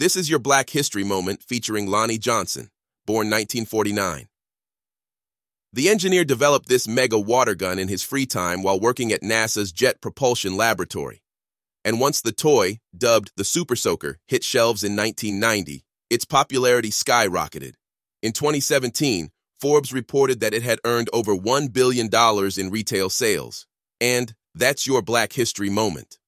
This is your Black History Moment featuring Lonnie Johnson, born 1949. The engineer developed this mega water gun in his free time while working at NASA's Jet Propulsion Laboratory. And once the toy, dubbed the Super Soaker, hit shelves in 1990, its popularity skyrocketed. In 2017, Forbes reported that it had earned over $1 billion in retail sales. And that's your Black History Moment.